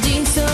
melody so